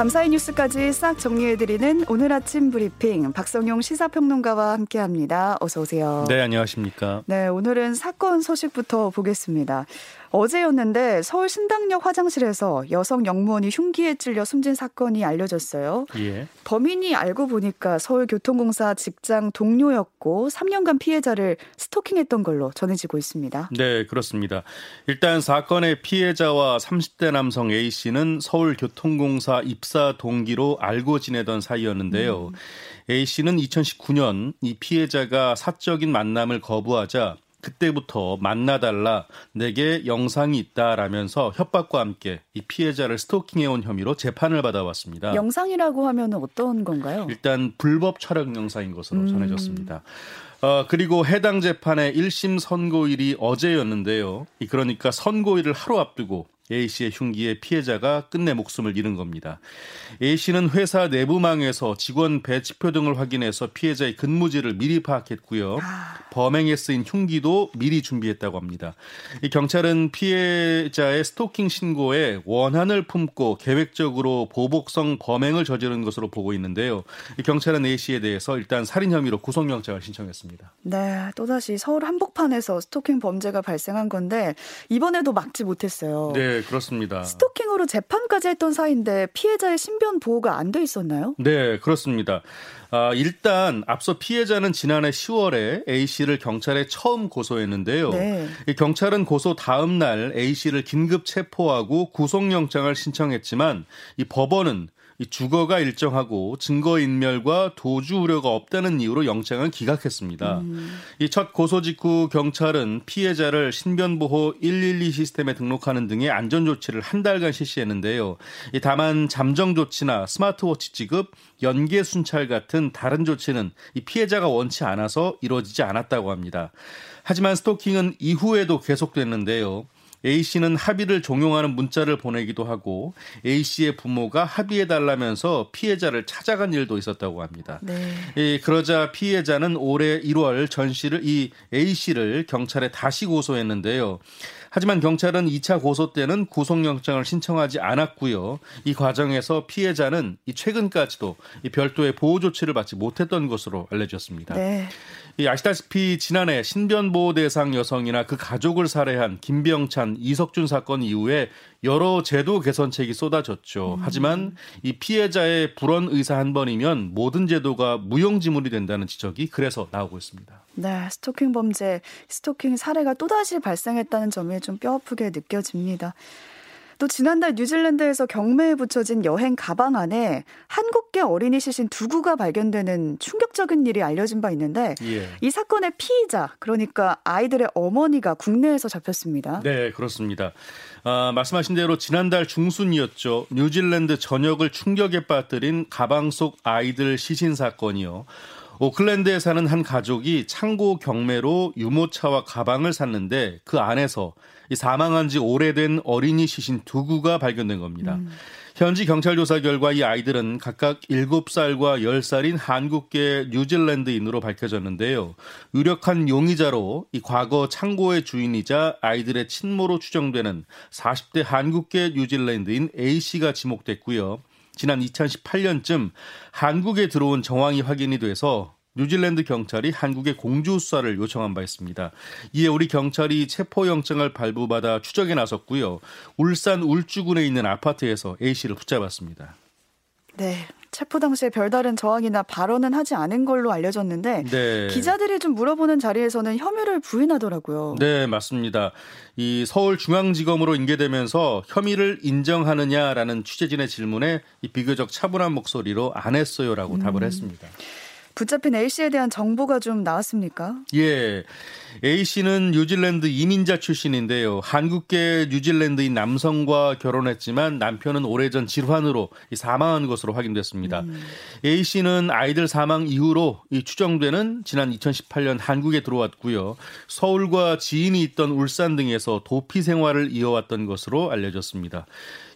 밤사이 뉴스까지 싹 정리해드리는 오늘 아침 브리핑 박성용 시사평론가와 함께합니다. 어서 오세요. 네, 안녕하십니까. 네, 오늘은 사건 소식부터 보겠습니다. 어제였는데 서울 신당역 화장실에서 여성 영무원이 흉기에 찔려 숨진 사건이 알려졌어요. 예. 범인이 알고 보니까 서울교통공사 직장 동료였고 3년간 피해자를 스토킹했던 걸로 전해지고 있습니다. 네, 그렇습니다. 일단 사건의 피해자와 30대 남성 A 씨는 서울교통공사 입사 동기로 알고 지내던 사이였는데요. 음. A 씨는 2019년 이 피해자가 사적인 만남을 거부하자 그때부터 만나달라 내게 영상이 있다라면서 협박과 함께 이 피해자를 스토킹해온 혐의로 재판을 받아왔습니다. 영상이라고 하면 어떤 건가요? 일단 불법 촬영 영상인 것으로 음. 전해졌습니다. 어, 그리고 해당 재판의 1심 선고일이 어제였는데요. 그러니까 선고일을 하루 앞두고 A 씨의 흉기에 피해자가 끝내 목숨을 잃은 겁니다. A 씨는 회사 내부망에서 직원 배치표 등을 확인해서 피해자의 근무지를 미리 파악했고요. 아. 범행에 쓰인 흉기도 미리 준비했다고 합니다. 이 경찰은 피해자의 스토킹 신고에 원한을 품고 계획적으로 보복성 범행을 저지른 것으로 보고 있는데요. 이 경찰은 A 씨에 대해서 일단 살인 혐의로 구속영장을 신청했습니다. 네, 또다시 서울 한복판에서 스토킹 범죄가 발생한 건데 이번에도 막지 못했어요. 네, 그렇습니다. 스토킹으로 재판까지 했던 사이인데 피해자의 신변 보호가 안 돼 있었나요? 네, 그렇습니다. 아, 일단 앞서 피해자는 지난해 10월에 A 씨를 경찰에 처음 고소했는데요. 네. 이 경찰은 고소 다음 날 A 씨를 긴급 체포하고 구속영장을 신청했지만 이 법원은 이 주거가 일정하고 증거인멸과 도주 우려가 없다는 이유로 영장을 기각했습니다. 음. 이첫 고소 직후 경찰은 피해자를 신변보호 112 시스템에 등록하는 등의 안전 조치를 한 달간 실시했는데요. 이 다만 잠정 조치나 스마트워치 지급, 연계 순찰 같은 다른 조치는 이 피해자가 원치 않아서 이루어지지 않았다고 합니다. 하지만 스토킹은 이후에도 계속됐는데요. A 씨는 합의를 종용하는 문자를 보내기도 하고 A 씨의 부모가 합의해 달라면서 피해자를 찾아간 일도 있었다고 합니다. 네. 예, 그러자 피해자는 올해 1월 전 씨를 이 A 씨를 경찰에 다시 고소했는데요. 하지만 경찰은 2차 고소 때는 구속영장을 신청하지 않았고요. 이 과정에서 피해자는 이 최근까지도 이 별도의 보호 조치를 받지 못했던 것으로 알려졌습니다. 네. 이 아시다시피 지난해 신변보호 대상 여성이나 그 가족을 살해한 김병찬, 이석준 사건 이후에 여러 제도 개선책이 쏟아졌죠. 음. 하지만 이 피해자의 불원 의사 한 번이면 모든 제도가 무용지물이 된다는 지적이 그래서 나오고 있습니다. 네, 스토킹 범죄, 스토킹 사례가 또다시 발생했다는 점이 좀 뼈아프게 느껴집니다. 또 지난달 뉴질랜드에서 경매에 붙여진 여행 가방 안에 한국계 어린이 시신 두 구가 발견되는 충격적인 일이 알려진 바 있는데 예. 이 사건의 피의자 그러니까 아이들의 어머니가 국내에서 잡혔습니다. 네, 그렇습니다. 아, 말씀하신 대로 지난달 중순이었죠. 뉴질랜드 전역을 충격에 빠뜨린 가방 속 아이들 시신 사건이요. 오클랜드에 사는 한 가족이 창고 경매로 유모차와 가방을 샀는데 그 안에서 사망한 지 오래된 어린이 시신 두 구가 발견된 겁니다. 음. 현지 경찰 조사 결과 이 아이들은 각각 7살과 10살인 한국계 뉴질랜드인으로 밝혀졌는데요. 유력한 용의자로 이 과거 창고의 주인이자 아이들의 친모로 추정되는 40대 한국계 뉴질랜드인 A씨가 지목됐고요. 지난 2018년쯤 한국에 들어온 정황이 확인이 돼서 뉴질랜드 경찰이 한국에 공주 수사를 요청한 바 있습니다. 이에 우리 경찰이 체포영장을 발부받아 추적에 나섰고요. 울산 울주군에 있는 아파트에서 A씨를 붙잡았습니다. 네. 체포 당시에 별다른 저항이나 발언은 하지 않은 걸로 알려졌는데 네. 기자들이 좀 물어보는 자리에서는 혐의를 부인하더라고요. 네, 맞습니다. 이 서울중앙지검으로 인계되면서 혐의를 인정하느냐라는 취재진의 질문에 이 비교적 차분한 목소리로 안 했어요라고 음. 답을 했습니다. 붙잡힌 A 씨에 대한 정보가 좀 나왔습니까? 예. A 씨는 뉴질랜드 이민자 출신인데요. 한국계 뉴질랜드인 남성과 결혼했지만 남편은 오래전 질환으로 사망한 것으로 확인됐습니다. 음. A 씨는 아이들 사망 이후로 추정되는 지난 2018년 한국에 들어왔고요. 서울과 지인이 있던 울산 등에서 도피 생활을 이어왔던 것으로 알려졌습니다.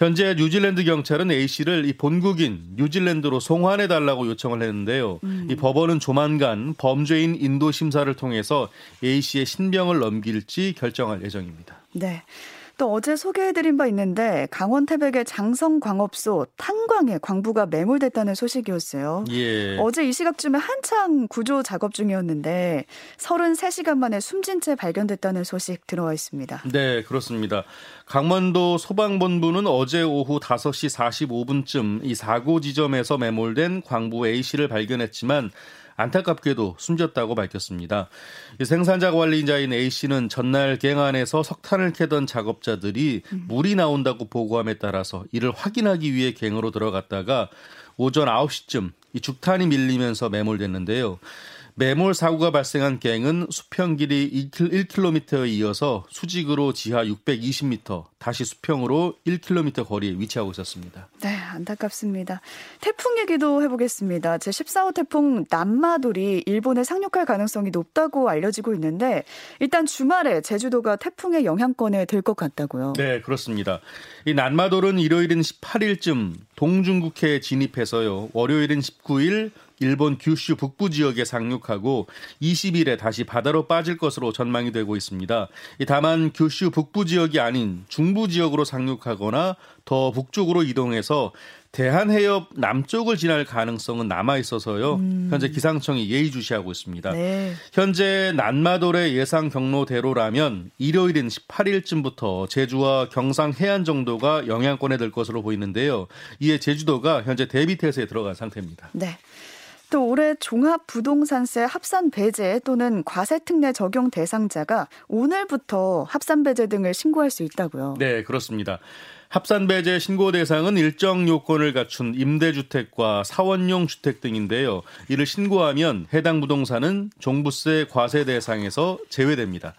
현재 뉴질랜드 경찰은 A 씨를 이 본국인 뉴질랜드로 송환해 달라고 요청을 했는데요. 음. 이 법원은 조만간 범죄인 인도 심사를 통해서 A 씨의 신병을 넘길지 결정할 예정입니다. 네. 또 어제 소개해드린 바 있는데 강원 태백의 장성광업소 탄광에 광부가 매몰됐다는 소식이었어요. 예. 어제 이 시각쯤에 한창 구조 작업 중이었는데 33시간 만에 숨진 채 발견됐다는 소식 들어와 있습니다. 네, 그렇습니다. 강원도 소방본부는 어제 오후 5시 45분쯤 이 사고 지점에서 매몰된 광부 A씨를 발견했지만 안타깝게도 숨졌다고 밝혔습니다. 생산자 관리자인 A씨는 전날 갱안에서 석탄을 캐던 작업자들이 물이 나온다고 보고함에 따라서 이를 확인하기 위해 갱으로 들어갔다가 오전 9시쯤 이 죽탄이 밀리면서 매몰됐는데요. 매몰 사고가 발생한 갱은 수평 길이 1km에 이어서 수직으로 지하 620m, 다시 수평으로 1km 거리에 위치하고 있었습니다. 네, 안타깝습니다. 태풍 얘기도 해보겠습니다. 제14호 태풍 남마돌이 일본에 상륙할 가능성이 높다고 알려지고 있는데 일단 주말에 제주도가 태풍의 영향권에 들 것 같다고요. 네, 그렇습니다. 이 남마돌은 일요일인 18일쯤 동중국해에 진입해서요. 월요일인 19일 일본 규슈 북부 지역에 상륙하고 20일에 다시 바다로 빠질 것으로 전망이 되고 있습니다. 다만 규슈 북부 지역이 아닌 중부 지역으로 상륙하거나 더 북쪽으로 이동해서 대한해협 남쪽을 지날 가능성은 남아 있어서요. 음. 현재 기상청이 예의주시하고 있습니다. 네. 현재 난마돌의 예상 경로대로라면 일요일인 18일쯤부터 제주와 경상 해안 정도가 영향권에 들 것으로 보이는데요. 이에 제주도가 현재 대비 태세에 들어간 상태입니다. 네. 또 올해 종합부동산세 합산 배제 또는 과세특례 적용 대상자가 오늘부터 합산 배제 등을 신고할 수 있다고요. 네, 그렇습니다. 합산 배제 신고 대상은 일정 요건을 갖춘 임대주택과 사원용 주택 등인데요. 이를 신고하면 해당 부동산은 종부세 과세 대상에서 제외됩니다.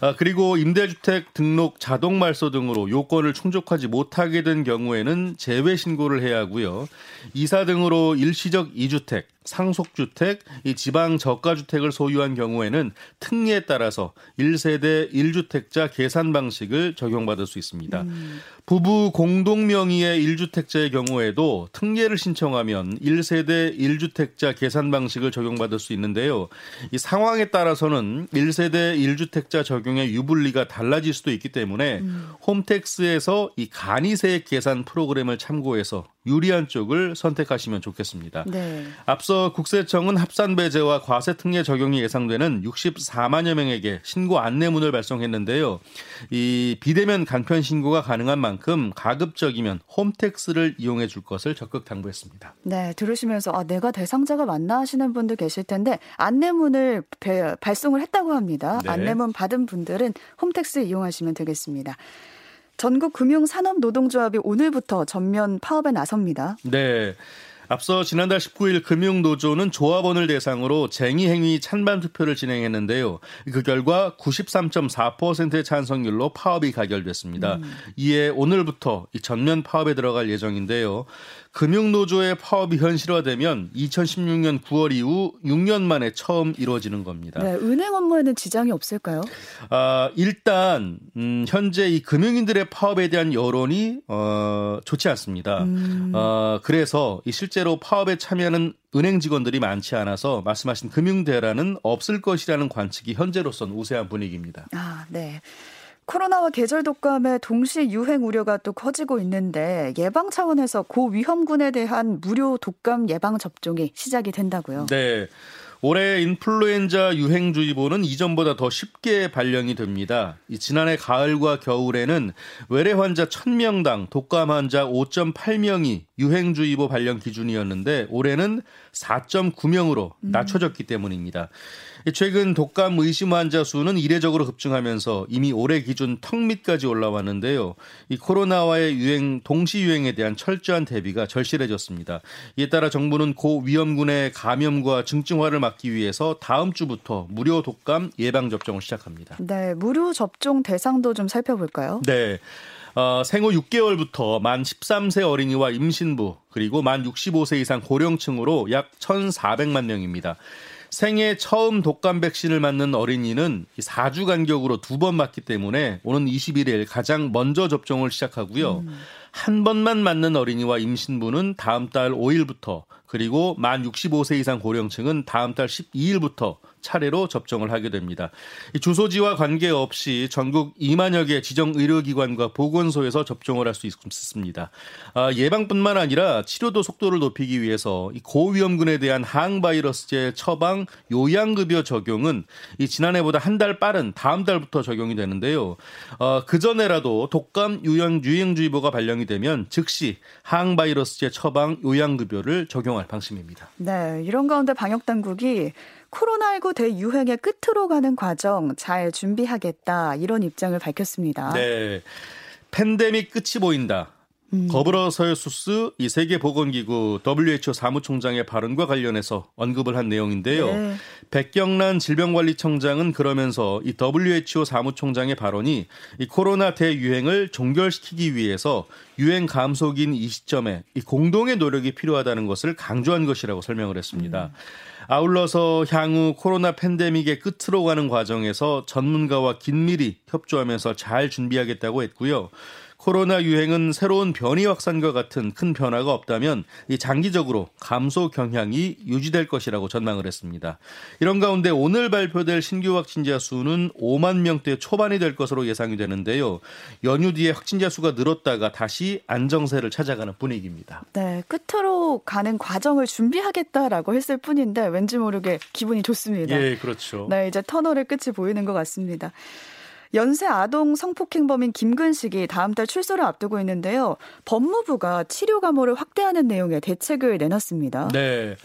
아, 그리고 임대주택 등록 자동 말소 등으로 요건을 충족하지 못하게 된 경우에는 제외 신고를 해야 하고요. 이사 등으로 일시적 이주택, 상속주택, 이 지방 저가주택을 소유한 경우에는 특례에 따라서 1세대 1주택자 계산 방식을 적용받을 수 있습니다. 음. 부부 공동 명의의 1주택자의 경우에도 특례를 신청하면 1세대 1주택자 계산 방식을 적용받을 수 있는데요. 이 상황에 따라서는 1세대 1주택자 적용의 유불리가 달라질 수도 있기 때문에 음. 홈택스에서 이 간이세 계산 프로그램을 참고해서 유리한 쪽을 선택하시면 좋겠습니다. 네. 앞서 국세청은 합산 배제와 과세 특례 적용이 예상되는 64만여 명에게 신고 안내문을 발송했는데요. 이 비대면 간편 신고가 가능한 만큼 가급적이면 홈택스를 이용해 줄 것을 적극 당부했습니다. 네, 들으시면서 아 내가 대상자가 맞나 하시는 분들 계실 텐데 안내문을 배, 발송을 했다고 합니다. 네. 안내문 받은 분들은 홈택스 이용하시면 되겠습니다. 전국 금융산업노동조합이 오늘부터 전면 파업에 나섭니다. 네. 앞서 지난달 19일 금융노조는 조합원을 대상으로 쟁의 행위 찬반 투표를 진행했는데요. 그 결과 93.4%의 찬성률로 파업이 가결됐습니다. 음. 이에 오늘부터 전면 파업에 들어갈 예정인데요. 금융노조의 파업이 현실화되면 2016년 9월 이후 6년 만에 처음 이루어지는 겁니다. 네, 은행 업무에는 지장이 없을까요? 아, 일단 음, 현재 이 금융인들의 파업에 대한 여론이 어, 좋지 않습니다. 음. 어, 그래서 이 실제로 파업에 참여하는 은행 직원들이 많지 않아서 말씀하신 금융대란은 없을 것이라는 관측이 현재로선 우세한 분위기입니다. 아, 네. 코로나와 계절 독감의 동시 유행 우려가 또 커지고 있는데 예방 차원에서 고위험군에 대한 무료 독감 예방 접종이 시작이 된다고요. 네. 올해 인플루엔자 유행주의보는 이전보다 더 쉽게 발령이 됩니다. 지난해 가을과 겨울에는 외래 환자 1000명당 독감 환자 5.8명이 유행주의보 발령 기준이었는데 올해는 4.9명으로 음. 낮춰졌기 때문입니다. 최근 독감 의심 환자 수는 이례적으로 급증하면서 이미 올해 기준 턱 밑까지 올라왔는데요. 이 코로나와의 유행 동시 유행에 대한 철저한 대비가 절실해졌습니다. 이에 따라 정부는 고위험군의 감염과 증증화를 막기 위해서 다음 주부터 무료 독감 예방 접종을 시작합니다. 네, 무료 접종 대상도 좀 살펴볼까요? 네. 어, 생후 6개월부터 만 13세 어린이와 임신부 그리고 만 65세 이상 고령층으로 약 1,400만 명입니다. 생애 처음 독감 백신을 맞는 어린이는 4주 간격으로 두 번 맞기 때문에 오는 21일 가장 먼저 접종을 시작하고요. 음. 한 번만 맞는 어린이와 임신부는 다음 달 5일부터 그리고 만 65세 이상 고령층은 다음 달 12일부터 차례로 접종을 하게 됩니다. 주소지와 관계없이 전국 2만여 개 지정 의료기관과 보건소에서 접종을 할 수 있습니다. 아, 예방뿐만 아니라 치료도 속도를 높이기 위해서 고위험군에 대한 항바이러스제 처방 요양급여 적용은 지난해보다 한 달 빠른 다음 달부터 적용이 되는데요. 어, 그 전에라도 독감 유행 유행주의보가 발령이 되면 즉시 항바이러스제 처방 요양급여를 적용 할 방침입니다. 네, 이런 가운데 방역 당국이 코로나19 대유행의 끝으로 가는 과정 잘 준비하겠다 이런 입장을 밝혔습니다. 네. 팬데믹 끝이 보인다. 음. 거브러서유수스 이 세계보건기구 WHO 사무총장의 발언과 관련해서 언급을 한 내용인데요. 네. 백경란 질병관리청장은 그러면서 이 WHO 사무총장의 발언이 이 코로나 대유행을 종결시키기 위해서 유행 감속인 이 시점에 이 공동의 노력이 필요하다는 것을 강조한 것이라고 설명을 했습니다. 음. 아울러서 향후 코로나 팬데믹의 끝으로 가는 과정에서 전문가와 긴밀히 협조하면서 잘 준비하겠다고 했고요. 코로나 유행은 새로운 변이 확산과 같은 큰 변화가 없다면 이 장기적으로 감소 경향이 유지될 것이라고 전망을 했습니다. 이런 가운데 오늘 발표될 신규 확진자 수는 5만 명대 초반이 될 것으로 예상이 되는데요. 연휴 뒤에 확진자 수가 늘었다가 다시 안정세를 찾아가는 분위기입니다. 네, 끝으로 가는 과정을 준비하겠다라고 했을 뿐인데 왠지 모르게 기분이 좋습니다. 예, 그렇죠. 네, 이제 터널의 끝이 보이는 것 같습니다. 연쇄 아동 성폭행범인 김근식이 다음 달 출소를 앞두고 있는데요. 법무부가 치료 감호를 확대하는 내용의 대책을 내놨습니다. 네.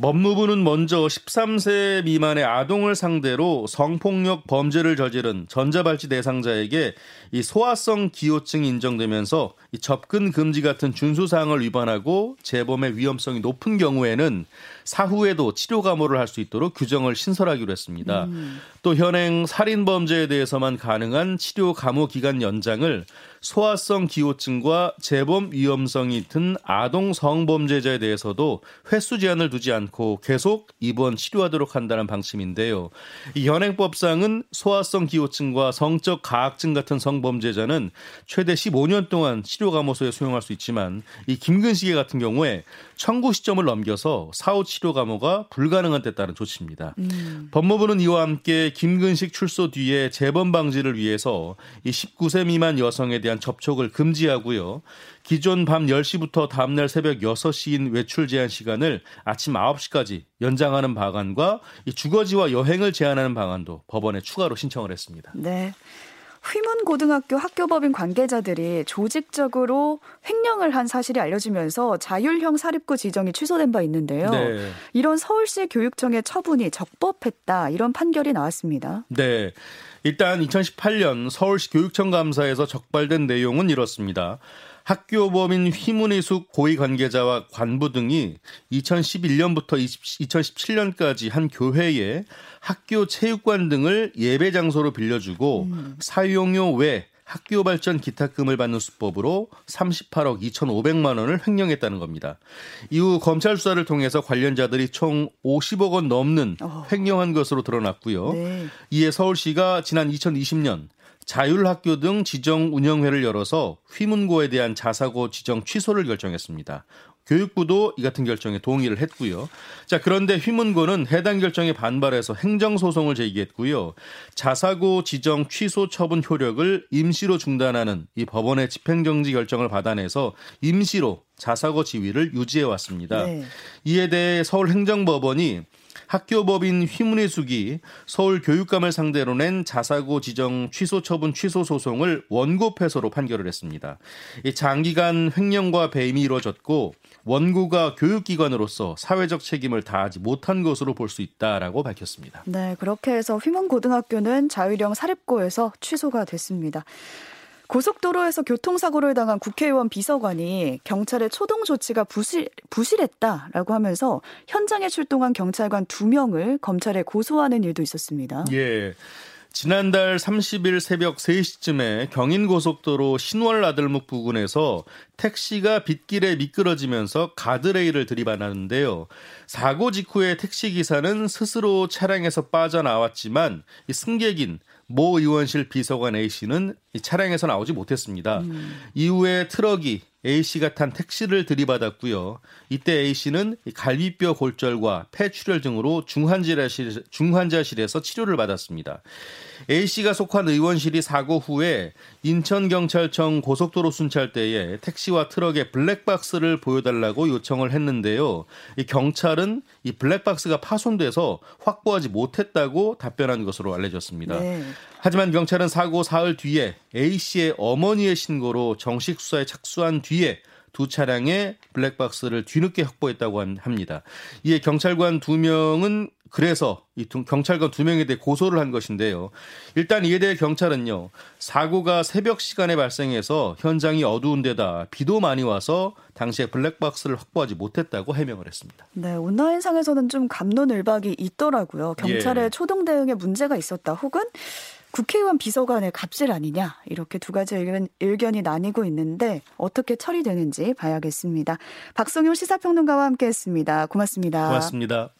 법무부는 먼저 13세 미만의 아동을 상대로 성폭력 범죄를 저지른 전자발찌 대상자에게 이 소아성 기호증이 인정되면서 이 접근 금지 같은 준수 사항을 위반하고 재범의 위험성이 높은 경우에는 사후에도 치료 감호를 할 수 있도록 규정을 신설하기로 했습니다. 음. 또 현행 살인 범죄에 대해서만 가능한 치료 감호 기간 연장을 소아성 기호증과 재범 위험성이 든 아동 성범죄자에 대해서도 횟수 제한을 두지 않고 계속 입원 치료하도록 한다는 방침인데요. 이 현행법상은 소아성 기호증과 성적 가학증 같은 성범죄자는 최대 15년 동안 치료 감호소에 수용할 수 있지만 이 김근식의 같은 경우에 청구 시점을 넘겨서 사후 치료 감호가 불가능한 데 따른 조치입니다. 음. 법무부는 이와 함께 김근식 출소 뒤에 재범 방지를 위해서 이 19세 미만 여성에 대한 접촉을 금지하고요. 기존 밤 10시부터 다음날 새벽 6시인 외출 제한 시간을 아침 9시까지 연장하는 방안과 이 주거지와 여행을 제한하는 방안도 법원에 추가로 신청을 했습니다. 네. 휘문고등학교 학교법인 관계자들이 조직적으로 횡령을 한 사실이 알려지면서 자율형 사립고 지정이 취소된 바 있는데요. 네. 이런 서울시 교육청의 처분이 적법했다 이런 판결이 나왔습니다. 네. 일단 2018년 서울시 교육청 감사에서 적발된 내용은 이렇습니다. 학교범인 휘문희숙 고위 관계자와 관부 등이 2011년부터 2017년까지 한 교회에 학교 체육관 등을 예배 장소로 빌려주고 음. 사용료 외 학교 발전 기탁금을 받는 수법으로 38억 2,500만 원을 횡령했다는 겁니다. 이후 검찰 수사를 통해서 관련자들이 총 50억 원 넘는 어. 횡령한 것으로 드러났고요. 네. 이에 서울시가 지난 2020년 자율학교 등 지정 운영회를 열어서 휘문고에 대한 자사고 지정 취소를 결정했습니다. 교육부도 이 같은 결정에 동의를 했고요. 자, 그런데 휘문고는 해당 결정에 반발해서 행정소송을 제기했고요. 자사고 지정 취소 처분 효력을 임시로 중단하는 이 법원의 집행정지 결정을 받아내서 임시로 자사고 지위를 유지해 왔습니다. 네. 이에 대해 서울행정법원이 학교법인 휘문희숙이 서울 교육감을 상대로 낸 자사고 지정 취소 처분 취소 소송을 원고 패소로 판결을 했습니다. 이 장기간 횡령과 배임이 이루어졌고 원고가 교육기관으로서 사회적 책임을 다하지 못한 것으로 볼 수 있다라고 밝혔습니다. 네, 그렇게 해서 휘문 고등학교는 자율형 사립고에서 취소가 됐습니다. 고속도로에서 교통사고를 당한 국회의원 비서관이 경찰의 초동 조치가 부실, 부실했다라고 하면서 현장에 출동한 경찰관 2명을 검찰에 고소하는 일도 있었습니다. 예. 지난달 30일 새벽 3시쯤에 경인고속도로 신월 나들목 부근에서 택시가 빗길에 미끄러지면서 가드레일을 들이받았는데요. 사고 직후에 택시기사는 스스로 차량에서 빠져나왔지만 이 승객인 모 의원실 비서관 A씨는 이 차량에서 나오지 못했습니다. 음. 이후에 트럭이 A 씨가 탄 택시를 들이받았고요. 이때 A 씨는 갈비뼈 골절과 폐출혈 등으로 중환자실, 중환자실에서 치료를 받았습니다. A 씨가 속한 의원실이 사고 후에 인천경찰청 고속도로 순찰대에 택시와 트럭의 블랙박스를 보여달라고 요청을 했는데요. 이 경찰은 이 블랙박스가 파손돼서 확보하지 못했다고 답변한 것으로 알려졌습니다. 네. 하지만 경찰은 사고 사흘 뒤에 A 씨의 어머니의 신고로 정식 수사에 착수한 뒤에 두 차량의 블랙박스를 뒤늦게 확보했다고 합니다. 이에 경찰관 두 명은 그래서 이 경찰관 두 명에 대해 고소를 한 것인데요. 일단 이에 대해 경찰은요. 사고가 새벽 시간에 발생해서 현장이 어두운 데다 비도 많이 와서 당시에 블랙박스를 확보하지 못했다고 해명을 했습니다. 네, 온라인상에서는 좀 감론을박이 있더라고요. 경찰의 예. 초동 대응에 문제가 있었다. 혹은 국회의원 비서관의 갑질 아니냐 이렇게 두 가지 의견, 의견이 나뉘고 있는데 어떻게 처리되는지 봐야겠습니다. 박성효 시사평론가와 함께했습니다. 고맙습니다. 고맙습니다.